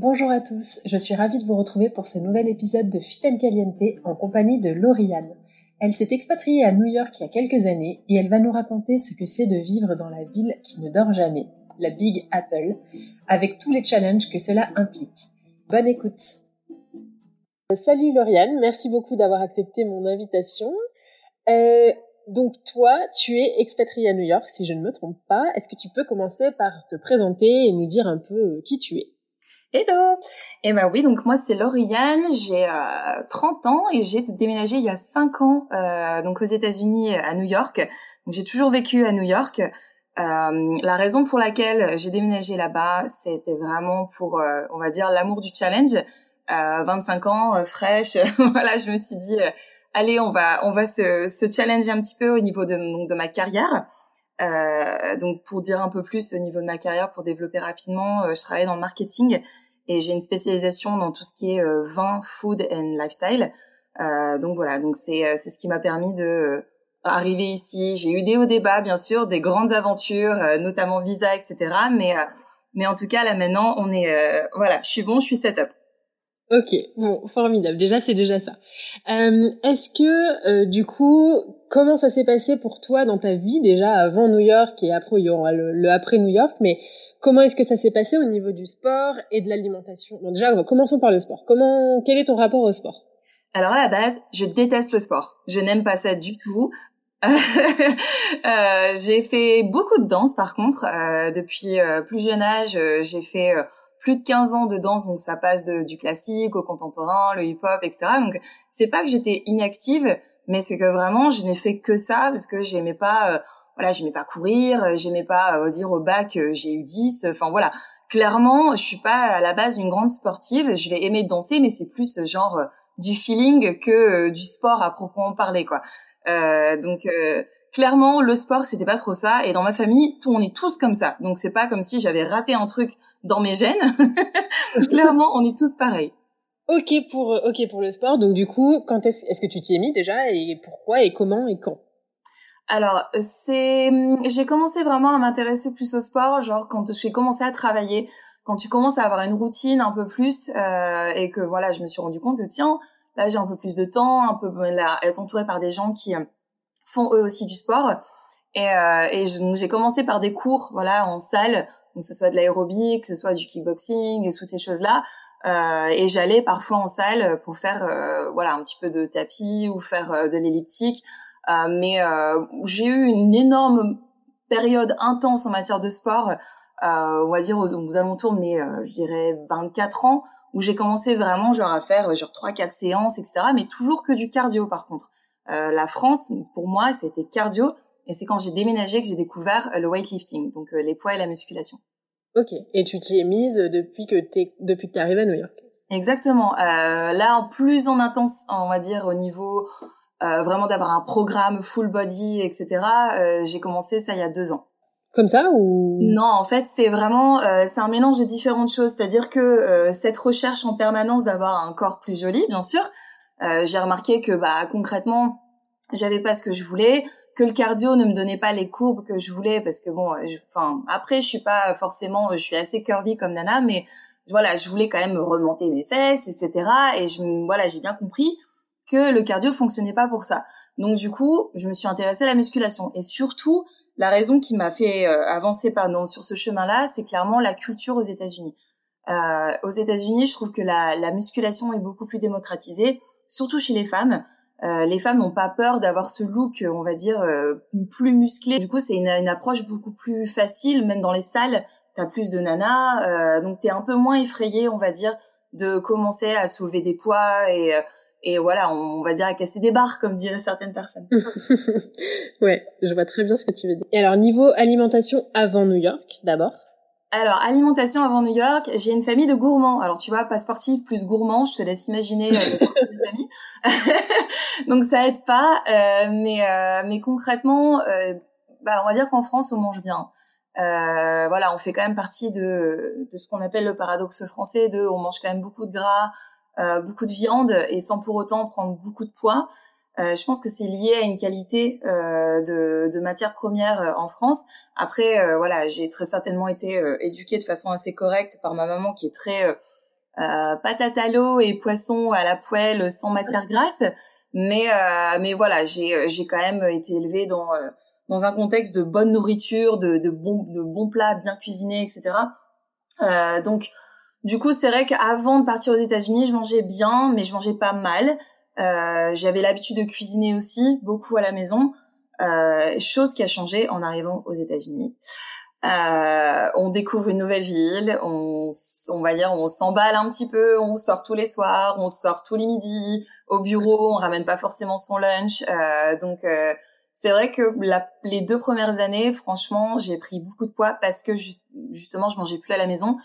Bonjour à tous, je suis ravie de vous retrouver pour ce nouvel épisode de Fit Caliente en compagnie de Lauriane. Elle s'est expatriée à New York il y a quelques années et elle va nous raconter ce que c'est de vivre dans la ville qui ne dort jamais, la Big Apple, avec tous les challenges que cela implique. Bonne écoute. Salut Lauriane, merci beaucoup d'avoir accepté mon invitation. Euh, donc toi, tu es expatriée à New York, si je ne me trompe pas. Est-ce que tu peux commencer par te présenter et nous dire un peu euh, qui tu es? Hello Eh ben oui, donc moi c'est Lauriane, j'ai euh, 30 ans et j'ai déménagé il y a 5 ans euh, donc aux États-Unis à New York. Donc j'ai toujours vécu à New York. Euh, la raison pour laquelle j'ai déménagé là-bas, c'était vraiment pour euh, on va dire l'amour du challenge. 25 ans fraîche, voilà, je me suis dit allez, on va on va se, se challenger un petit peu au niveau de donc, de ma carrière. Euh, donc pour dire un peu plus au niveau de ma carrière, pour développer rapidement, euh, je travaille dans le marketing et j'ai une spécialisation dans tout ce qui est euh, vin, food and lifestyle. Euh, donc voilà, donc c'est c'est ce qui m'a permis de arriver ici. J'ai eu des hauts débats bien sûr, des grandes aventures, notamment visa, etc. Mais mais en tout cas là maintenant on est voilà, je suis bon, je suis set up. Ok, bon, formidable. Déjà, c'est déjà ça. Euh, Est-ce que, euh, du coup, comment ça s'est passé pour toi dans ta vie déjà avant New York et après il y aura le, après New York, mais comment est-ce que ça s'est passé au niveau du sport et de l'alimentation? Bon, déjà, commençons par le sport. Comment, quel est ton rapport au sport? Alors à la base, je déteste le sport. Je n'aime pas ça du tout. euh, j'ai fait beaucoup de danse par contre euh, depuis euh, plus jeune âge. Euh, j'ai fait plus de 15 ans de danse, donc ça passe de, du classique au contemporain, le hip-hop, etc. Donc c'est pas que j'étais inactive, mais c'est que vraiment je n'ai fait que ça parce que j'aimais pas, euh, voilà, j'aimais pas courir, euh, j'aimais pas euh, dire au bac j'ai eu 10. Enfin voilà, clairement je suis pas à la base une grande sportive. Je vais aimer danser, mais c'est plus genre du feeling que du sport à proprement parler quoi. donc clairement le sport c'était pas trop ça et dans ma famille tout on est tous comme ça donc c'est pas comme si j'avais raté un truc dans mes gènes. Clairement on est tous pareils. Ok pour euh, ok pour le sport. Donc du coup quand est-ce est-ce que tu t'y es mis déjà et pourquoi et comment et quand? Alors c'est j'ai commencé vraiment à m'intéresser plus au sport genre quand j'ai commencé à travailler quand tu commences à avoir une routine un peu plus euh, et que voilà je me suis rendu compte de tiens là j'ai un peu plus de temps un peu là être entourée par des gens qui font eux aussi du sport. Et, euh, et j'ai commencé par des cours, voilà, en salle, donc que ce soit de l'aérobie, que ce soit du kickboxing et toutes ces choses-là. Euh, et j'allais parfois en salle pour faire, euh, voilà, un petit peu de tapis ou faire euh, de l'elliptique. Euh, mais j'ai eu une énorme période intense en matière de sport, on va dire aux, alentours de mes, je dirais, 24 ans, où j'ai commencé vraiment genre à faire genre trois quatre séances, etc. Mais toujours que du cardio par contre. Euh, la France, pour moi, c'était cardio. Et c'est quand j'ai déménagé que j'ai découvert euh, le weightlifting, donc euh, les poids et la musculation. Ok. Et tu t'y es mise depuis que t'es depuis que t'es arrivée à New York. Exactement. Euh, là, plus en intense, on va dire au niveau vraiment d'avoir un programme full body, etc. j'ai commencé ça il y a deux ans. Comme ça ou? Non, en fait, c'est vraiment c'est un mélange de différentes choses. C'est-à-dire que cette recherche en permanence d'avoir un corps plus joli, bien sûr, j'ai remarqué que bah concrètement j'avais pas ce que je voulais, que le cardio ne me donnait pas les courbes que je voulais parce que bon, enfin après je suis pas forcément, je suis assez curvy comme Nana, mais voilà, je voulais quand même remonter mes fesses, etc. Et je voilà, j'ai bien compris que le cardio fonctionnait pas pour ça. Donc du coup, je me suis intéressée à la musculation et surtout la raison qui m'a fait euh, avancer pardon sur ce chemin-là, c'est clairement la culture aux États-Unis. Euh, aux États-Unis, je trouve que la, la musculation est beaucoup plus démocratisée, surtout chez les femmes. Euh, les femmes n'ont pas peur d'avoir ce look, on va dire, euh, plus musclé. Du coup, c'est une, une, approche beaucoup plus facile, même dans les salles, t'as plus de nanas, euh, donc t'es un peu moins effrayée, on va dire, de commencer à soulever des poids et euh, et voilà, on, va dire à casser des barres, comme diraient certaines personnes. ouais, je vois très bien ce que tu veux dire. Et alors, niveau alimentation avant New York, d'abord alors, alimentation avant New York, j'ai une famille de gourmands. Alors, tu vois, pas sportif plus gourmand, je te laisse imaginer euh, famille. Donc, ça aide pas. Euh, mais, euh, mais concrètement, euh, bah, on va dire qu'en France, on mange bien. Euh, voilà, on fait quand même partie de, de ce qu'on appelle le paradoxe français, de on mange quand même beaucoup de gras, euh, beaucoup de viande, et sans pour autant prendre beaucoup de poids. Je pense que c'est lié à une qualité de, de matières premières en France. Après, euh, voilà, j'ai très certainement été éduquée de façon assez correcte par ma maman qui est très patate à l'eau et poisson à la poêle sans matière grasse. Mais mais voilà, j'ai j'ai quand même été élevée dans dans un contexte de bonne nourriture, de de bons de bons plats bien cuisinés, etc. donc du coup, c'est vrai qu'avant de partir aux États-Unis, je mangeais bien, mais je mangeais pas mal. Euh, j'avais l'habitude de cuisiner aussi beaucoup à la maison, euh, chose qui a changé en arrivant aux États-Unis. Euh, on découvre une nouvelle ville, on, on va dire, on s'emballe un petit peu, on sort tous les soirs, on sort tous les midis au bureau, on ramène pas forcément son lunch, euh, donc euh, c'est vrai que la, les deux premières années, franchement, j'ai pris beaucoup de poids parce que justement, je mangeais plus à la maison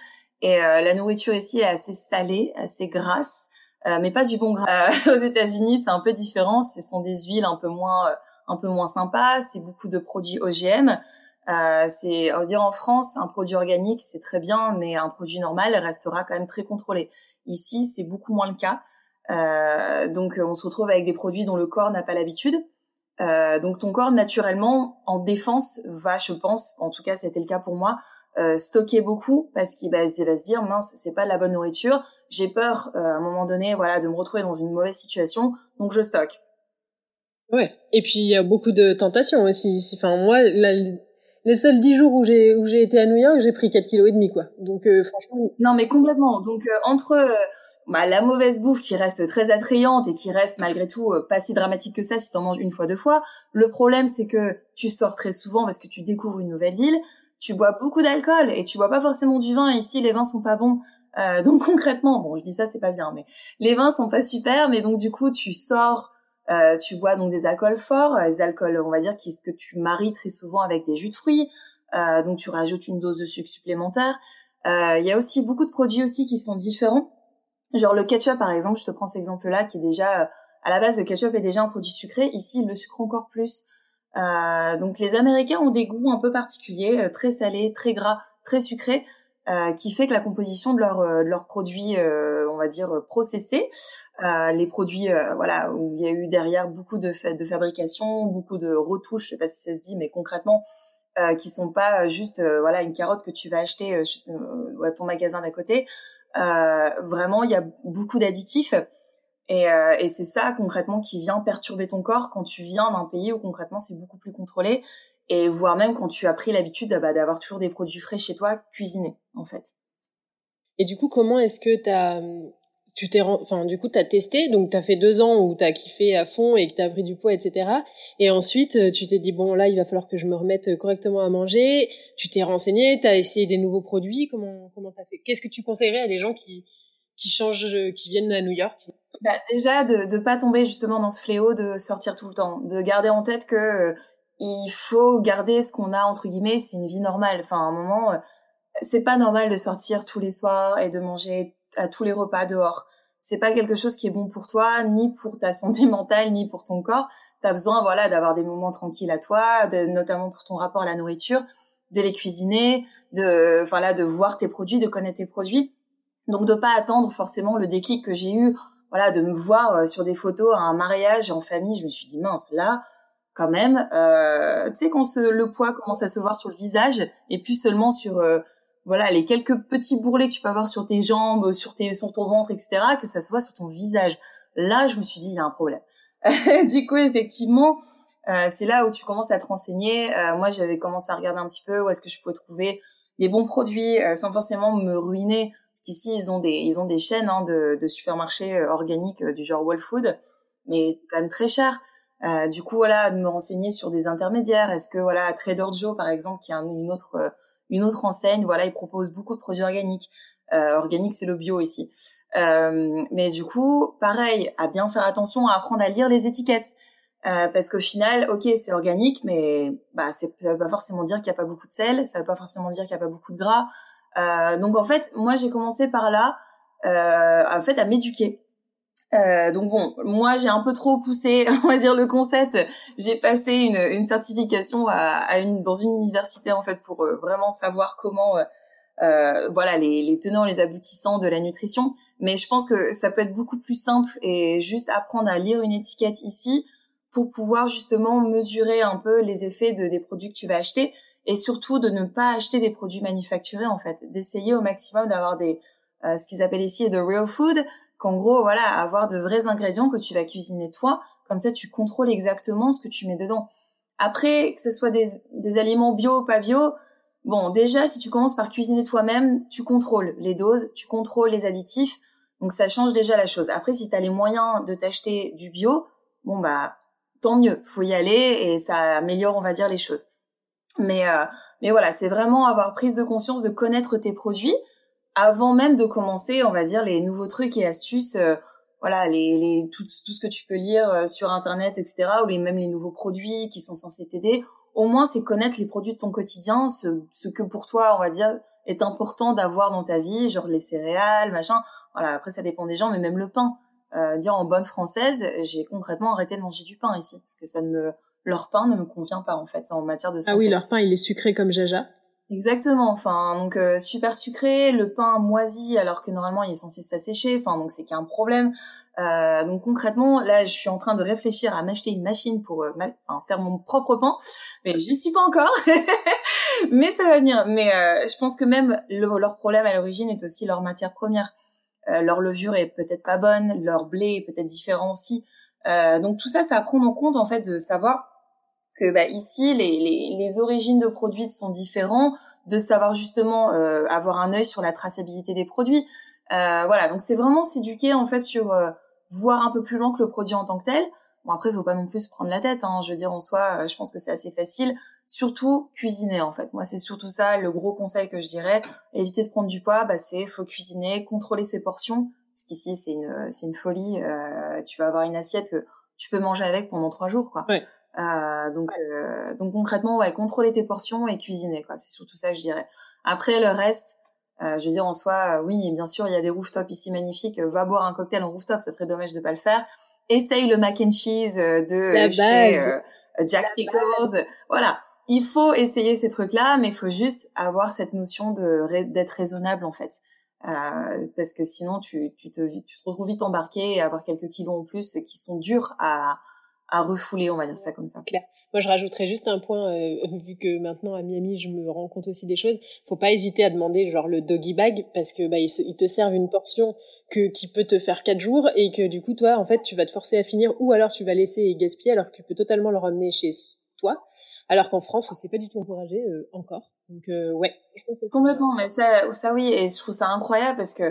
et euh, la nourriture ici est assez salée, assez grasse. Mais pas du bon gras. Aux États-Unis, c'est un peu différent. Ce sont des huiles un peu moins, un peu moins sympas. C'est beaucoup de produits OGM. Euh, c'est, on va dire en France, un produit organique, c'est très bien, mais un produit normal restera quand même très contrôlé. Ici, c'est beaucoup moins le cas. Euh, donc, on se retrouve avec des produits dont le corps n'a pas l'habitude. Euh, donc, ton corps, naturellement, en défense, va, je pense, en tout cas, c'était le cas pour moi, euh, stocker beaucoup parce qu'il va, se dire mince c'est pas de la bonne nourriture j'ai peur euh, à un moment donné voilà de me retrouver dans une mauvaise situation donc je stocke ouais et puis il y a beaucoup de tentations aussi enfin moi les seuls dix jours où j'ai où j'ai été à New York j'ai pris 4 kilos et demi quoi donc euh, franchement non mais complètement donc entre bah, la mauvaise bouffe qui reste très attrayante et qui reste malgré tout pas si dramatique que ça si t'en manges une fois deux fois le problème c'est que tu sors très souvent parce que tu découvres une nouvelle ville tu bois beaucoup d'alcool et tu bois pas forcément du vin. Ici, les vins sont pas bons. Euh, donc concrètement, bon, je dis ça, c'est pas bien, mais les vins sont pas super. Mais donc du coup, tu sors, euh, tu bois donc des alcools forts, des alcools, on va dire, qui, que tu maries très souvent avec des jus de fruits. Euh, donc tu rajoutes une dose de sucre supplémentaire. Il y a aussi beaucoup de produits aussi qui sont différents. Genre le ketchup, par exemple, je te prends cet exemple-là, qui est déjà à la base le ketchup est déjà un produit sucré. Ici, le sucre encore plus. Euh, donc les Américains ont des goûts un peu particuliers, euh, très salés, très gras, très sucrés, euh, qui fait que la composition de leurs de leurs produits, on va dire processés, les produits voilà où il y a eu derrière beaucoup de de fabrication, beaucoup de retouches, je sais pas si ça se dit, mais concrètement qui sont pas juste voilà une carotte que tu vas acheter à ton magasin d'à côté. vraiment, il y a beaucoup d'additifs et, euh, et c'est ça concrètement qui vient perturber ton corps quand tu viens d'un pays où concrètement c'est beaucoup plus contrôlé et voire même quand tu as pris l'habitude bah, d'avoir toujours des produits frais chez toi cuisinés en fait. Et du coup, comment est-ce que t'as, tu t'es, enfin du coup t'as testé, donc t'as fait deux ans où t'as kiffé à fond et que t'as pris du poids, etc. Et ensuite euh, tu t'es dit bon là il va falloir que je me remette correctement à manger. Tu t'es renseigné, t'as essayé des nouveaux produits. Comment comment t'as fait? Qu'est-ce que tu conseillerais à des gens qui qui changent, qui viennent à New York? Bah, déjà de de pas tomber justement dans ce fléau de sortir tout le temps, de garder en tête que euh, il faut garder ce qu'on a entre guillemets, c'est une vie normale. Enfin, à un moment, euh, c'est pas normal de sortir tous les soirs et de manger à tous les repas dehors. c'est pas quelque chose qui est bon pour toi, ni pour ta santé mentale, ni pour ton corps. Tu as besoin, voilà, d'avoir des moments tranquilles à toi, de, notamment pour ton rapport à la nourriture, de les cuisiner, de, enfin là, de voir tes produits, de connaître tes produits. Donc de pas attendre forcément le déclic que j'ai eu, voilà, de me voir euh, sur des photos à un mariage en famille. Je me suis dit mince, là, quand même, euh, tu sais quand le poids commence à se voir sur le visage et puis seulement sur euh, voilà les quelques petits bourrelets que tu peux avoir sur tes jambes, sur tes sur ton ventre, etc. Que ça se voit sur ton visage. Là, je me suis dit il y a un problème. du coup, effectivement, euh, c'est là où tu commences à te renseigner. Euh, moi, j'avais commencé à regarder un petit peu où est-ce que je pouvais trouver des bons produits euh, sans forcément me ruiner. Parce qu'ici, ils ont des ils ont des chaînes hein, de, de supermarchés organiques du genre Whole Food, mais c'est quand même très cher. Euh, du coup, voilà, de me renseigner sur des intermédiaires. Est-ce que voilà, Trader Joe, par exemple, qui est une autre euh, une autre enseigne, voilà, il propose beaucoup de produits organiques. Euh, organique, c'est le bio ici. Euh, mais du coup, pareil, à bien faire attention, à apprendre à lire les étiquettes. Euh, parce qu'au final, ok, c'est organique, mais bah, ça veut pas forcément dire qu'il n'y a pas beaucoup de sel, ça veut pas forcément dire qu'il n'y a pas beaucoup de gras. Euh, donc en fait, moi j'ai commencé par là, en fait, à m'éduquer. Euh, donc bon, moi j'ai un peu trop poussé, on va dire le concept. J'ai passé une, une certification à, à, une dans une université en fait pour euh, vraiment savoir comment, euh, euh, voilà les, les tenants, les aboutissants de la nutrition. Mais je pense que ça peut être beaucoup plus simple et juste apprendre à lire une étiquette ici pour pouvoir justement mesurer un peu les effets de, des produits que tu vas acheter et surtout de ne pas acheter des produits manufacturés en fait, d'essayer au maximum d'avoir des ce qu'ils appellent ici de real food, qu'en gros, voilà, avoir de vrais ingrédients que tu vas cuisiner toi. Comme ça, tu contrôles exactement ce que tu mets dedans. Après, que ce soit des, des aliments bio ou pas bio, bon, déjà, si tu commences par cuisiner toi-même, tu contrôles les doses, tu contrôles les additifs. Donc, ça change déjà la chose. Après, si tu as les moyens de t'acheter du bio, bon, bah, tant mieux. Faut y aller et ça améliore, on va dire, les choses. Mais, euh, mais voilà, c'est vraiment avoir prise de conscience de connaître tes produits avant même de commencer, on va dire, les nouveaux trucs et astuces, euh, voilà, les, les tout, tout, ce que tu peux lire euh, sur Internet, etc., ou les, même les nouveaux produits qui sont censés t'aider, au moins c'est connaître les produits de ton quotidien, ce, ce que pour toi, on va dire, est important d'avoir dans ta vie, genre les céréales, machin. Voilà, après ça dépend des gens, mais même le pain. Euh, dire en bonne française, j'ai concrètement arrêté de manger du pain ici, parce que ça ne me, leur pain ne me convient pas en fait en matière de santé. Ah oui, leur pain il est sucré comme jaja. Exactement. Enfin, donc euh, super sucré, le pain moisi alors que normalement il est censé s'assécher. Enfin, donc c'est qu'il y a un problème. Euh, donc concrètement, là, je suis en train de réfléchir à m'acheter une machine pour euh, faire mon propre pain, mais j'y suis pas encore. mais ça va venir. Mais je pense que même leur problème à l'origine est aussi leur matière première. leur levure est peut-être pas bonne, leur blé est peut-être différent aussi. donc tout ça, c'est à prendre en compte en fait de savoir que bah, ici les, les, les, origines de produits sont différents, de savoir justement euh, avoir un œil sur la traçabilité des produits. Euh, voilà, donc c'est vraiment s'éduquer en fait sur euh, voir un peu plus loin que le produit en tant que tel. Bon après, faut pas non plus se prendre la tête. Hein. Je veux dire, en soi, euh, je pense que c'est assez facile. Surtout cuisiner en fait. Moi, c'est surtout ça le gros conseil que je dirais. Éviter de prendre du poids, bah c'est faut cuisiner, contrôler ses portions. Parce qu'ici c'est une c'est une folie. tu vas avoir une assiette que tu peux manger avec pendant trois jours quoi. Euh, donc, euh, donc concrètement, ouais, contrôler tes portions et cuisiner, quoi. C'est surtout ça, je dirais. Après, le reste, euh, je veux dire en soi, euh, oui, bien sûr, il y a des rooftops ici magnifiques. Va boire un cocktail en rooftop, ça serait dommage de pas le faire. Essaye le mac and cheese de chez Jack Pickles. Voilà, il faut essayer ces trucs-là, mais il faut juste avoir cette notion de d'être raisonnable en fait. Euh, parce que sinon tu, tu, te, tu te retrouves vite embarqué et avoir quelques kilos en plus qui sont durs à, à refouler, on va dire ça comme ça. Claire. Moi, je rajouterais juste un point, euh, vu que maintenant à Miami, je me rends compte aussi des choses. Faut pas hésiter à demander genre le doggy bag parce que bah ils, te servent une portion que qui peut te faire quatre jours et que du coup toi, en fait, tu vas te forcer à finir ou alors tu vas laisser gaspiller alors que tu peux totalement le ramener chez toi. Alors qu'en France, c'est pas du tout encouragé euh, encore. Donc euh, ouais, je pense que complètement. Mais ça, ça oui, et je trouve ça incroyable parce que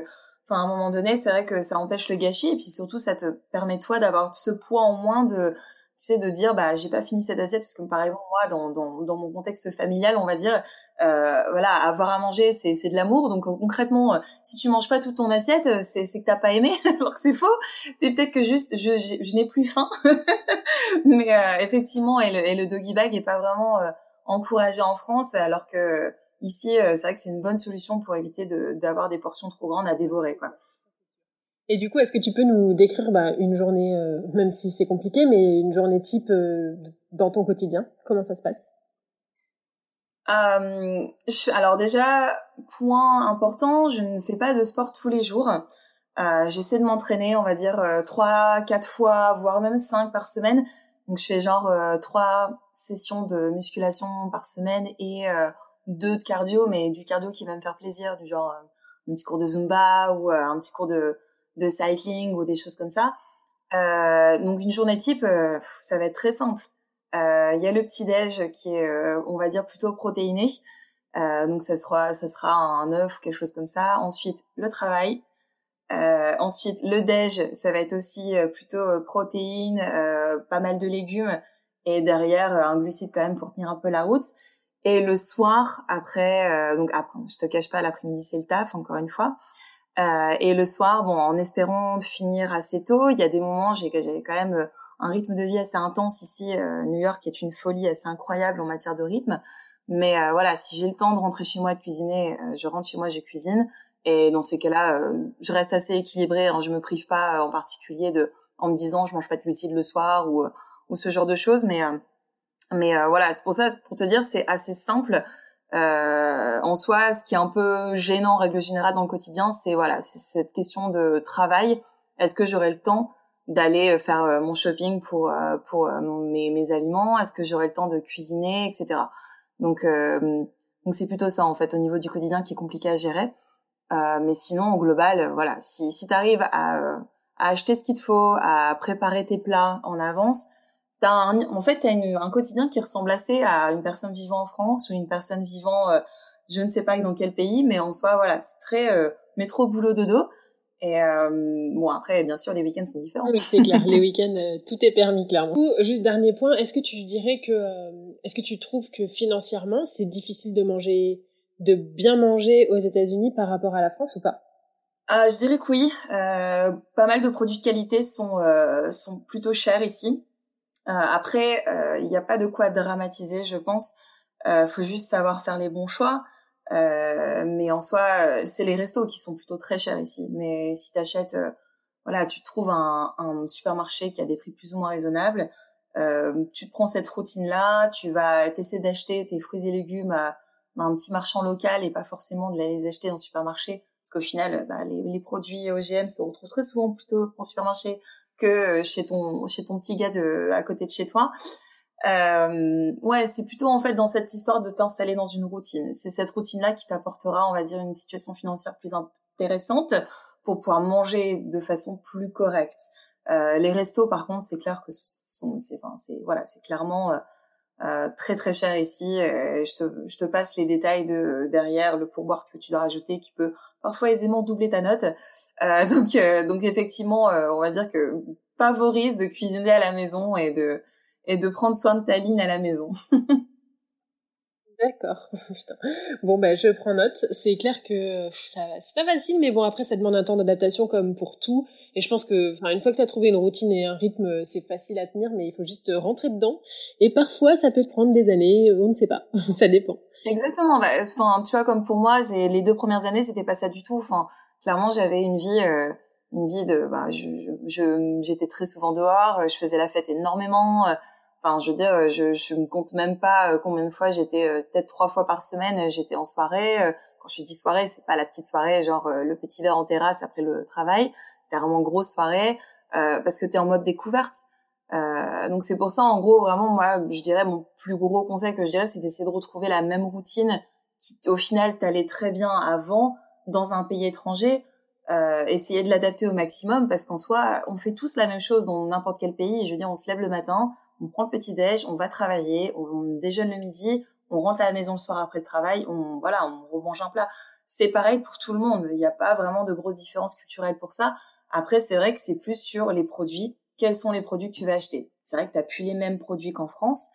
Enfin, à un moment donné, c'est vrai que ça empêche le gâchis et puis surtout, ça te permet toi d'avoir ce poids en moins de tu sais, de dire, bah, j'ai pas fini cette assiette, parce que par exemple, moi, dans, dans, mon contexte familial, on va dire, euh, voilà, avoir à manger, c'est, c'est de l'amour. Donc concrètement, euh, si tu manges pas toute ton assiette, euh, c'est, c'est que t'as pas aimé, alors que c'est faux. C'est peut-être que juste, je, je, n'ai plus faim. Mais euh, effectivement, et le, et le doggy bag est pas vraiment encouragé en France, alors que ici, c'est vrai que c'est une bonne solution pour éviter de, d'avoir des portions trop grandes à dévorer, quoi. Et du coup, est-ce que tu peux nous décrire bah, une journée, euh, même si c'est compliqué, mais une journée type euh, dans ton quotidien? Comment ça se passe? Euh, je, Alors déjà, point important, je ne fais pas de sport tous les jours. Euh, J'essaie de m'entraîner, on va dire trois, quatre fois, voire même cinq par semaine. Donc je fais genre trois sessions de musculation par semaine et deux de cardio, mais du cardio qui va me faire plaisir, du genre un petit cours de zumba ou un petit cours de de cycling ou des choses comme ça. Euh, donc une journée type, euh, ça va être très simple. Euh, il y a le petit déj qui est, euh, on va dire, plutôt protéiné. donc ça sera, ça sera un œuf, quelque chose comme ça. Ensuite le travail. ensuite le déj, ça va être aussi plutôt protéines, pas mal de légumes et derrière un glucide quand même pour tenir un peu la route. Et le soir, après, donc après, je te cache pas, l'après-midi c'est le taf, encore une fois. Euh, et le soir, bon, en espérant finir assez tôt, il y a des moments, j'ai j'avais quand même euh, un rythme de vie assez intense ici. Euh, New York est une folie assez incroyable en matière de rythme. Mais euh, voilà, si j'ai le temps de rentrer chez moi de cuisiner, je rentre chez moi, je cuisine. Et dans ces cas-là, je reste assez équilibrée. Hein, je me prive pas en particulier de, en me disant, je mange pas de glucides le soir ou ou ce genre de choses. Mais mais voilà, c'est pour ça, pour te dire, c'est assez simple. Euh, en soi, ce qui est un peu gênant en règle générale dans le quotidien, c'est voilà, c'est cette question de travail. Est-ce que j'aurai le temps d'aller faire euh, mon shopping pour euh, pour mes, mes aliments? Est-ce que j'aurai le temps de cuisiner, etc. Donc donc c'est plutôt ça en fait au niveau du quotidien qui est compliqué à gérer. mais sinon, au global, voilà, si si t'arrives à à acheter ce qu'il te faut, à préparer tes plats en avance, en fait, tu as un quotidien qui ressemble assez à une personne vivant en France ou une personne vivant, euh, je ne sais pas dans quel pays, mais en soi, voilà, c'est très euh, métro, boulot, dodo. Et euh, bon, après, bien sûr, les week-ends sont différents. Oui, c'est clair. les week-ends, euh, tout est permis, clairement. juste dernier point, est-ce que tu dirais que, est-ce que tu trouves que financièrement, c'est difficile de manger, de bien manger aux États-Unis par rapport à la France ou pas? Euh, je dirais que oui. Euh, pas mal de produits de qualité sont sont plutôt chers ici. Euh, après, euh, il n'y a pas de quoi dramatiser, je pense. Euh, faut juste savoir faire les bons choix. Euh, mais en soi, c'est les restos qui sont plutôt très chers ici. Mais si t'achètes, euh, voilà, tu trouves un, un, supermarché qui a des prix plus ou moins raisonnables. Euh, tu prends cette routine-là, tu vas t'essayer d'acheter tes fruits et légumes à, un petit marchand local et pas forcément de les acheter dans le supermarché, parce qu'au final, bah, les, les, produits OGM se retrouvent très souvent plutôt en supermarché euh, chez ton chez ton petit gars de, à côté de chez toi. Euh, ouais, c'est plutôt en fait dans cette histoire de t'installer dans une routine. C'est cette routine-là qui t'apportera, on va dire, une situation financière plus intéressante pour pouvoir manger de façon plus correcte. Euh, les restos, par contre, c'est clair que sont, c'est, enfin, c'est voilà, c'est clairement euh, euh, très très cher ici. je, te, je te passe les détails de derrière le pourboire que tu dois rajouter qui peut parfois aisément doubler ta note. Euh, donc euh, donc effectivement, on va dire que favorise de cuisiner à la maison et de et de prendre soin de ta ligne à la maison. D'accord. bon, ben, je prends note. C'est clair que ça, c'est pas facile, mais bon, après, ça demande un temps d'adaptation comme pour tout. Et je pense que, une fois que tu as trouvé une routine et un rythme, c'est facile à tenir, mais il faut juste rentrer dedans. Et parfois, ça peut prendre des années, on ne sait pas. ça dépend. Exactement. Bah, enfin, tu vois, comme pour moi, les deux premières années, c'était pas ça du tout. Enfin, clairement, j'avais une vie, euh, une vie de, bah, j'étais très souvent dehors, je faisais la fête énormément. Euh, Enfin, je veux dire, euh, je, je me compte même pas euh, combien de fois j'étais, euh, peut-être trois fois par semaine, j'étais en soirée. Quand je dis soirée, c'est pas la petite soirée, genre le petit verre en terrasse après le travail. C'était vraiment grosse soirée parce que tu es en mode découverte. Euh, donc c'est pour ça, en gros, vraiment, moi, je dirais mon plus gros conseil que je dirais, c'est d'essayer de retrouver la même routine qui, au final, t'allait très bien avant dans un pays étranger. Euh, essayer de l'adapter au maximum parce qu'en soi, on fait tous la même chose dans n'importe quel pays. Je veux dire, on se lève le matin, on prend le petit déj, on va travailler, on, déjeune le midi, on rentre à la maison le soir après le travail, on voilà, on remange un plat. C'est pareil pour tout le monde. Il n'y a pas vraiment de grosses différences culturelles pour ça. Après, c'est vrai que c'est plus sur les produits. Quels sont les produits que tu vas acheter? C'est vrai que tu n'as plus les mêmes produits qu'en France.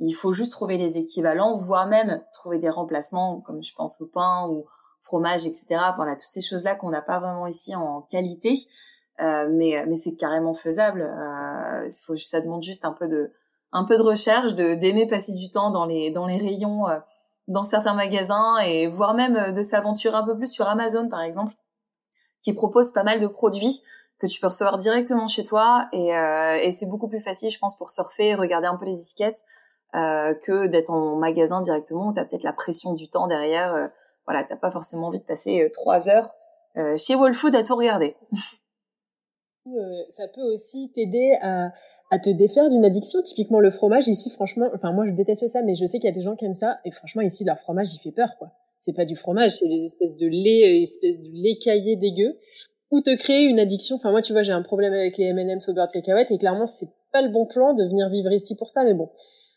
Il faut juste trouver les équivalents, voire même trouver des remplacements, comme je pense au pain ou fromage, etc. Voilà, toutes ces choses-là qu'on n'a pas vraiment ici en qualité. Euh, mais mais c'est carrément faisable. Euh, faut, ça demande juste un peu de un peu de recherche, de d'aimer passer du temps dans les dans les rayons, euh, dans certains magasins et voire même de s'aventurer un peu plus sur Amazon par exemple, qui propose pas mal de produits que tu peux recevoir directement chez toi et, euh, et c'est beaucoup plus facile, je pense, pour surfer, regarder un peu les étiquettes euh, que d'être en magasin directement où t'as peut-être la pression du temps derrière. Euh, voilà, t'as pas forcément envie de passer euh, trois heures euh, chez Whole Food à tout regarder. ça peut aussi t'aider à, à te défaire d'une addiction. Typiquement le fromage ici, franchement, enfin moi je déteste ça, mais je sais qu'il y a des gens qui aiment ça et franchement ici leur fromage il fait peur quoi. C'est pas du fromage, c'est des espèces de lait, espèces de lait caillé dégueu ou te créer une addiction. Enfin, moi, tu vois, j'ai un problème avec les M&M's au beurre de cacahuète et clairement, c'est pas le bon plan de venir vivre ici pour ça. Mais bon,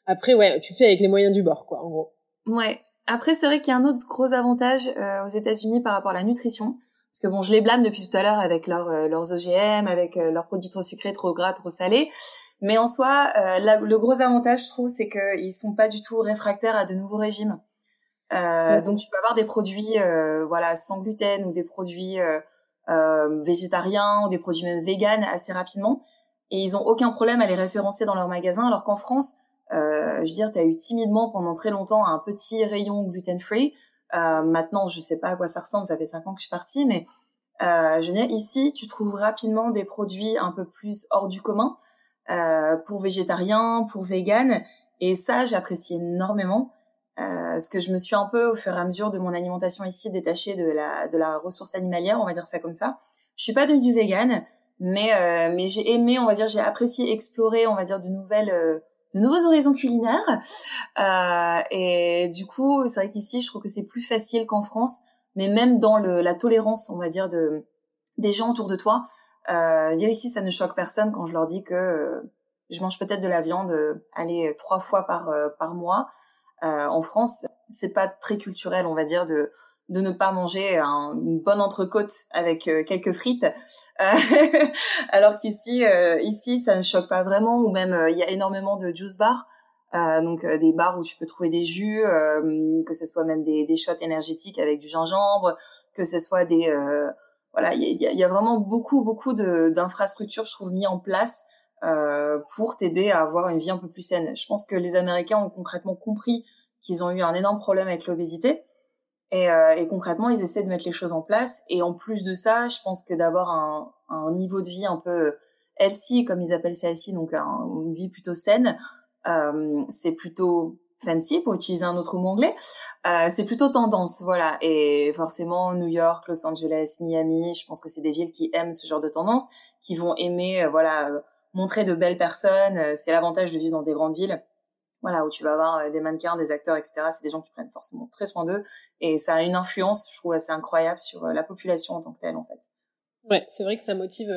après, ouais, tu fais avec les moyens du bord, quoi, en gros. Ouais. Après, c'est vrai qu'il y a un autre gros avantage euh, aux États-Unis par rapport à la nutrition. Parce que bon, je les blâme depuis tout à l'heure avec leurs euh, leurs OGM, avec euh, leurs produits trop sucrés, trop gras, trop salés. Mais en soi, le gros avantage, je trouve, c'est qu'ils sont pas du tout réfractaires à de nouveaux régimes. Donc, tu peux avoir des produits, voilà, sans gluten ou des produits euh, végétariens ou des produits même véganes assez rapidement. Et ils ont aucun problème à les référencer dans leur magasin, alors qu'en France, euh, je veux dire, tu as eu timidement pendant très longtemps un petit rayon gluten-free. Euh, maintenant, je sais pas à quoi ça ressemble, ça fait cinq ans que je suis partie, mais euh, je veux dire, ici, tu trouves rapidement des produits un peu plus hors du commun euh, pour végétariens, pour véganes, et ça, j'apprécie énormément. Euh, ce que je me suis un peu au fur et à mesure de mon alimentation ici détachée de la de la ressource animalière, on va dire ça comme ça. Je suis pas devenue végane, mais euh, mais j'ai aimé, on va dire, j'ai apprécié explorer, on va dire, de nouvelles euh, de nouveaux horizons culinaires. Euh, et du coup, c'est vrai qu'ici, je trouve que c'est plus facile qu'en France, mais même dans le, la tolérance, on va dire, de des gens autour de toi. Euh, dire ici, ça ne choque personne quand je leur dis que je mange peut-être de la viande, aller trois fois par par mois. Euh, en France, c'est pas très culturel, on va dire, de de ne pas manger une bonne entrecôte avec euh, quelques frites, euh, alors qu'ici, ici, ça ne choque pas vraiment. Ou même, il y a énormément de juice bars, donc des bars où tu peux trouver des jus, que ce soit même des, des shots énergétiques avec du gingembre, que ce soit des voilà, il y a, y a, vraiment beaucoup beaucoup d'infrastructures, je trouve, mis en place euh, pour t'aider à avoir une vie un peu plus saine. Je pense que les Américains ont concrètement compris qu'ils ont eu un énorme problème avec l'obésité. Et, euh, et, concrètement, ils essaient de mettre les choses en place. Et en plus de ça, je pense que d'avoir un, un, niveau de vie un peu healthy, comme ils appellent ça ici, donc une vie plutôt saine, euh, c'est plutôt fancy pour utiliser un autre mot anglais. Euh, c'est plutôt tendance, voilà. Et forcément, New York, Los Angeles, Miami, je pense que c'est des villes qui aiment ce genre de tendance, qui vont aimer, euh, voilà montrer de belles personnes. Euh, c'est l'avantage de vivre dans des grandes villes, voilà, où tu vas avoir euh, des mannequins, des acteurs, etc. C'est des gens qui prennent forcément très soin d'eux, et ça a une influence, je trouve, assez incroyable sur euh, la population en tant que telle, en fait. Ouais, c'est vrai que ça motive,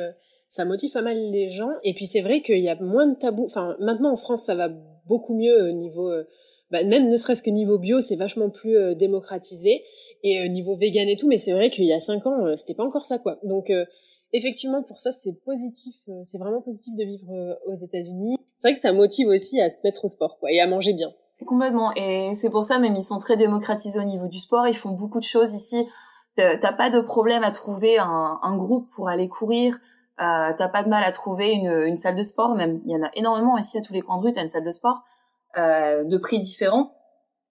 ça motive pas mal les gens. Et puis c'est vrai qu'il y a moins de tabous. Enfin, maintenant en France, ça va beaucoup mieux au niveau, bah, même ne serait-ce que niveau bio, c'est vachement plus démocratisé et niveau vegan et tout. Mais c'est vrai qu'il y a cinq ans, c'était pas encore ça, quoi. Donc effectivement, pour ça, c'est positif. Euh, c'est vraiment positif de vivre euh, aux États-Unis. C'est vrai que ça motive aussi à se mettre au sport, quoi, et à manger bien. Complètement. Et c'est pour ça, même ils sont très démocratisés au niveau du sport. Ils font beaucoup de choses ici. T'as pas de problème à trouver un, un groupe pour aller courir. Euh, T'as pas de mal à trouver une, une, salle de sport. Même il y en a énormément ici à tous les coins de rue. T'as une salle de sport euh, de prix différents.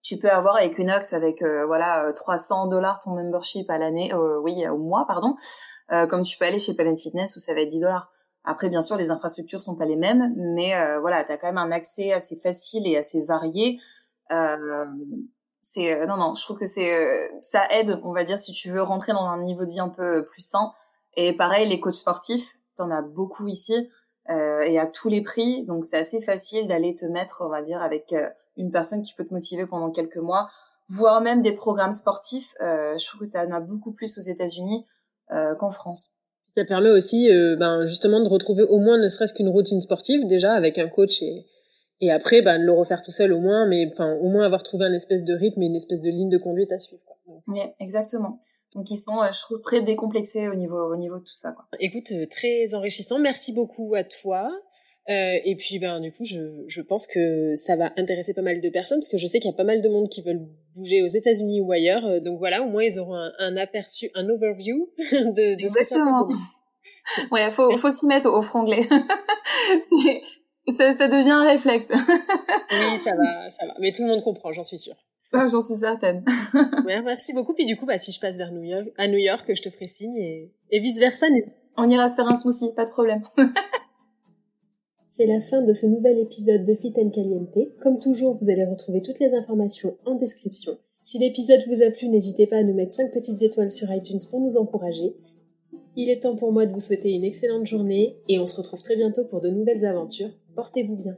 Tu peux avoir avec Equinox avec euh, voilà 300 dollars ton membership à l'année, oui au mois pardon. Euh, comme tu peux aller chez Planet Fitness où ça va être 10 dollars. Après, bien sûr, les infrastructures sont pas les mêmes, mais euh, voilà, tu as quand même un accès assez facile et assez varié. Euh, c'est euh, non non, je trouve que c'est ça aide, on va dire, si tu veux rentrer dans un niveau de vie un peu plus sain. Et pareil, les coachs sportifs, t'en as beaucoup ici et à tous les prix, donc c'est assez facile d'aller te mettre, on va dire, avec une personne qui peut te motiver pendant quelques mois, voire même des programmes sportifs. je trouve que tu en as beaucoup plus aux États-Unis. Euh, qu'en France. Ça permet aussi, euh, ben, justement, de retrouver au moins ne serait-ce qu'une routine sportive déjà avec un coach et et après, ben, de le refaire tout seul au moins, mais enfin, au moins avoir trouvé un espèce de rythme et une espèce de ligne de conduite à suivre. Quoi. Oui, exactement. Donc ils sont, euh, je trouve, très décomplexés au niveau, au niveau de tout ça. Quoi. Écoute, très enrichissant. Merci beaucoup à toi. Euh, et puis, ben, du coup, je, je pense que ça va intéresser pas mal de personnes, parce que je sais qu'il y a pas mal de monde qui veulent bouger aux États-Unis ou ailleurs. Euh, donc voilà, au moins ils auront un, un aperçu, un overview de, de Exactement. Ce ouais, faut, faut s'y mettre au franglais. ça, ça devient un réflexe. oui, ça va, ça va. Mais tout le monde comprend, j'en suis sûre. Ah, j'en suis certaine. ouais, merci beaucoup. Puis du coup, bah, si je passe vers New York, à New York, je te ferai signe et, et vice versa. On ira se faire un smoothie, pas de problème. C'est la fin de ce nouvel épisode de Fit and Caliente. Comme toujours, vous allez retrouver toutes les informations en description. Si l'épisode vous a plu, n'hésitez pas à nous mettre 5 petites étoiles sur iTunes pour nous encourager. Il est temps pour moi de vous souhaiter une excellente journée et on se retrouve très bientôt pour de nouvelles aventures. Portez-vous bien.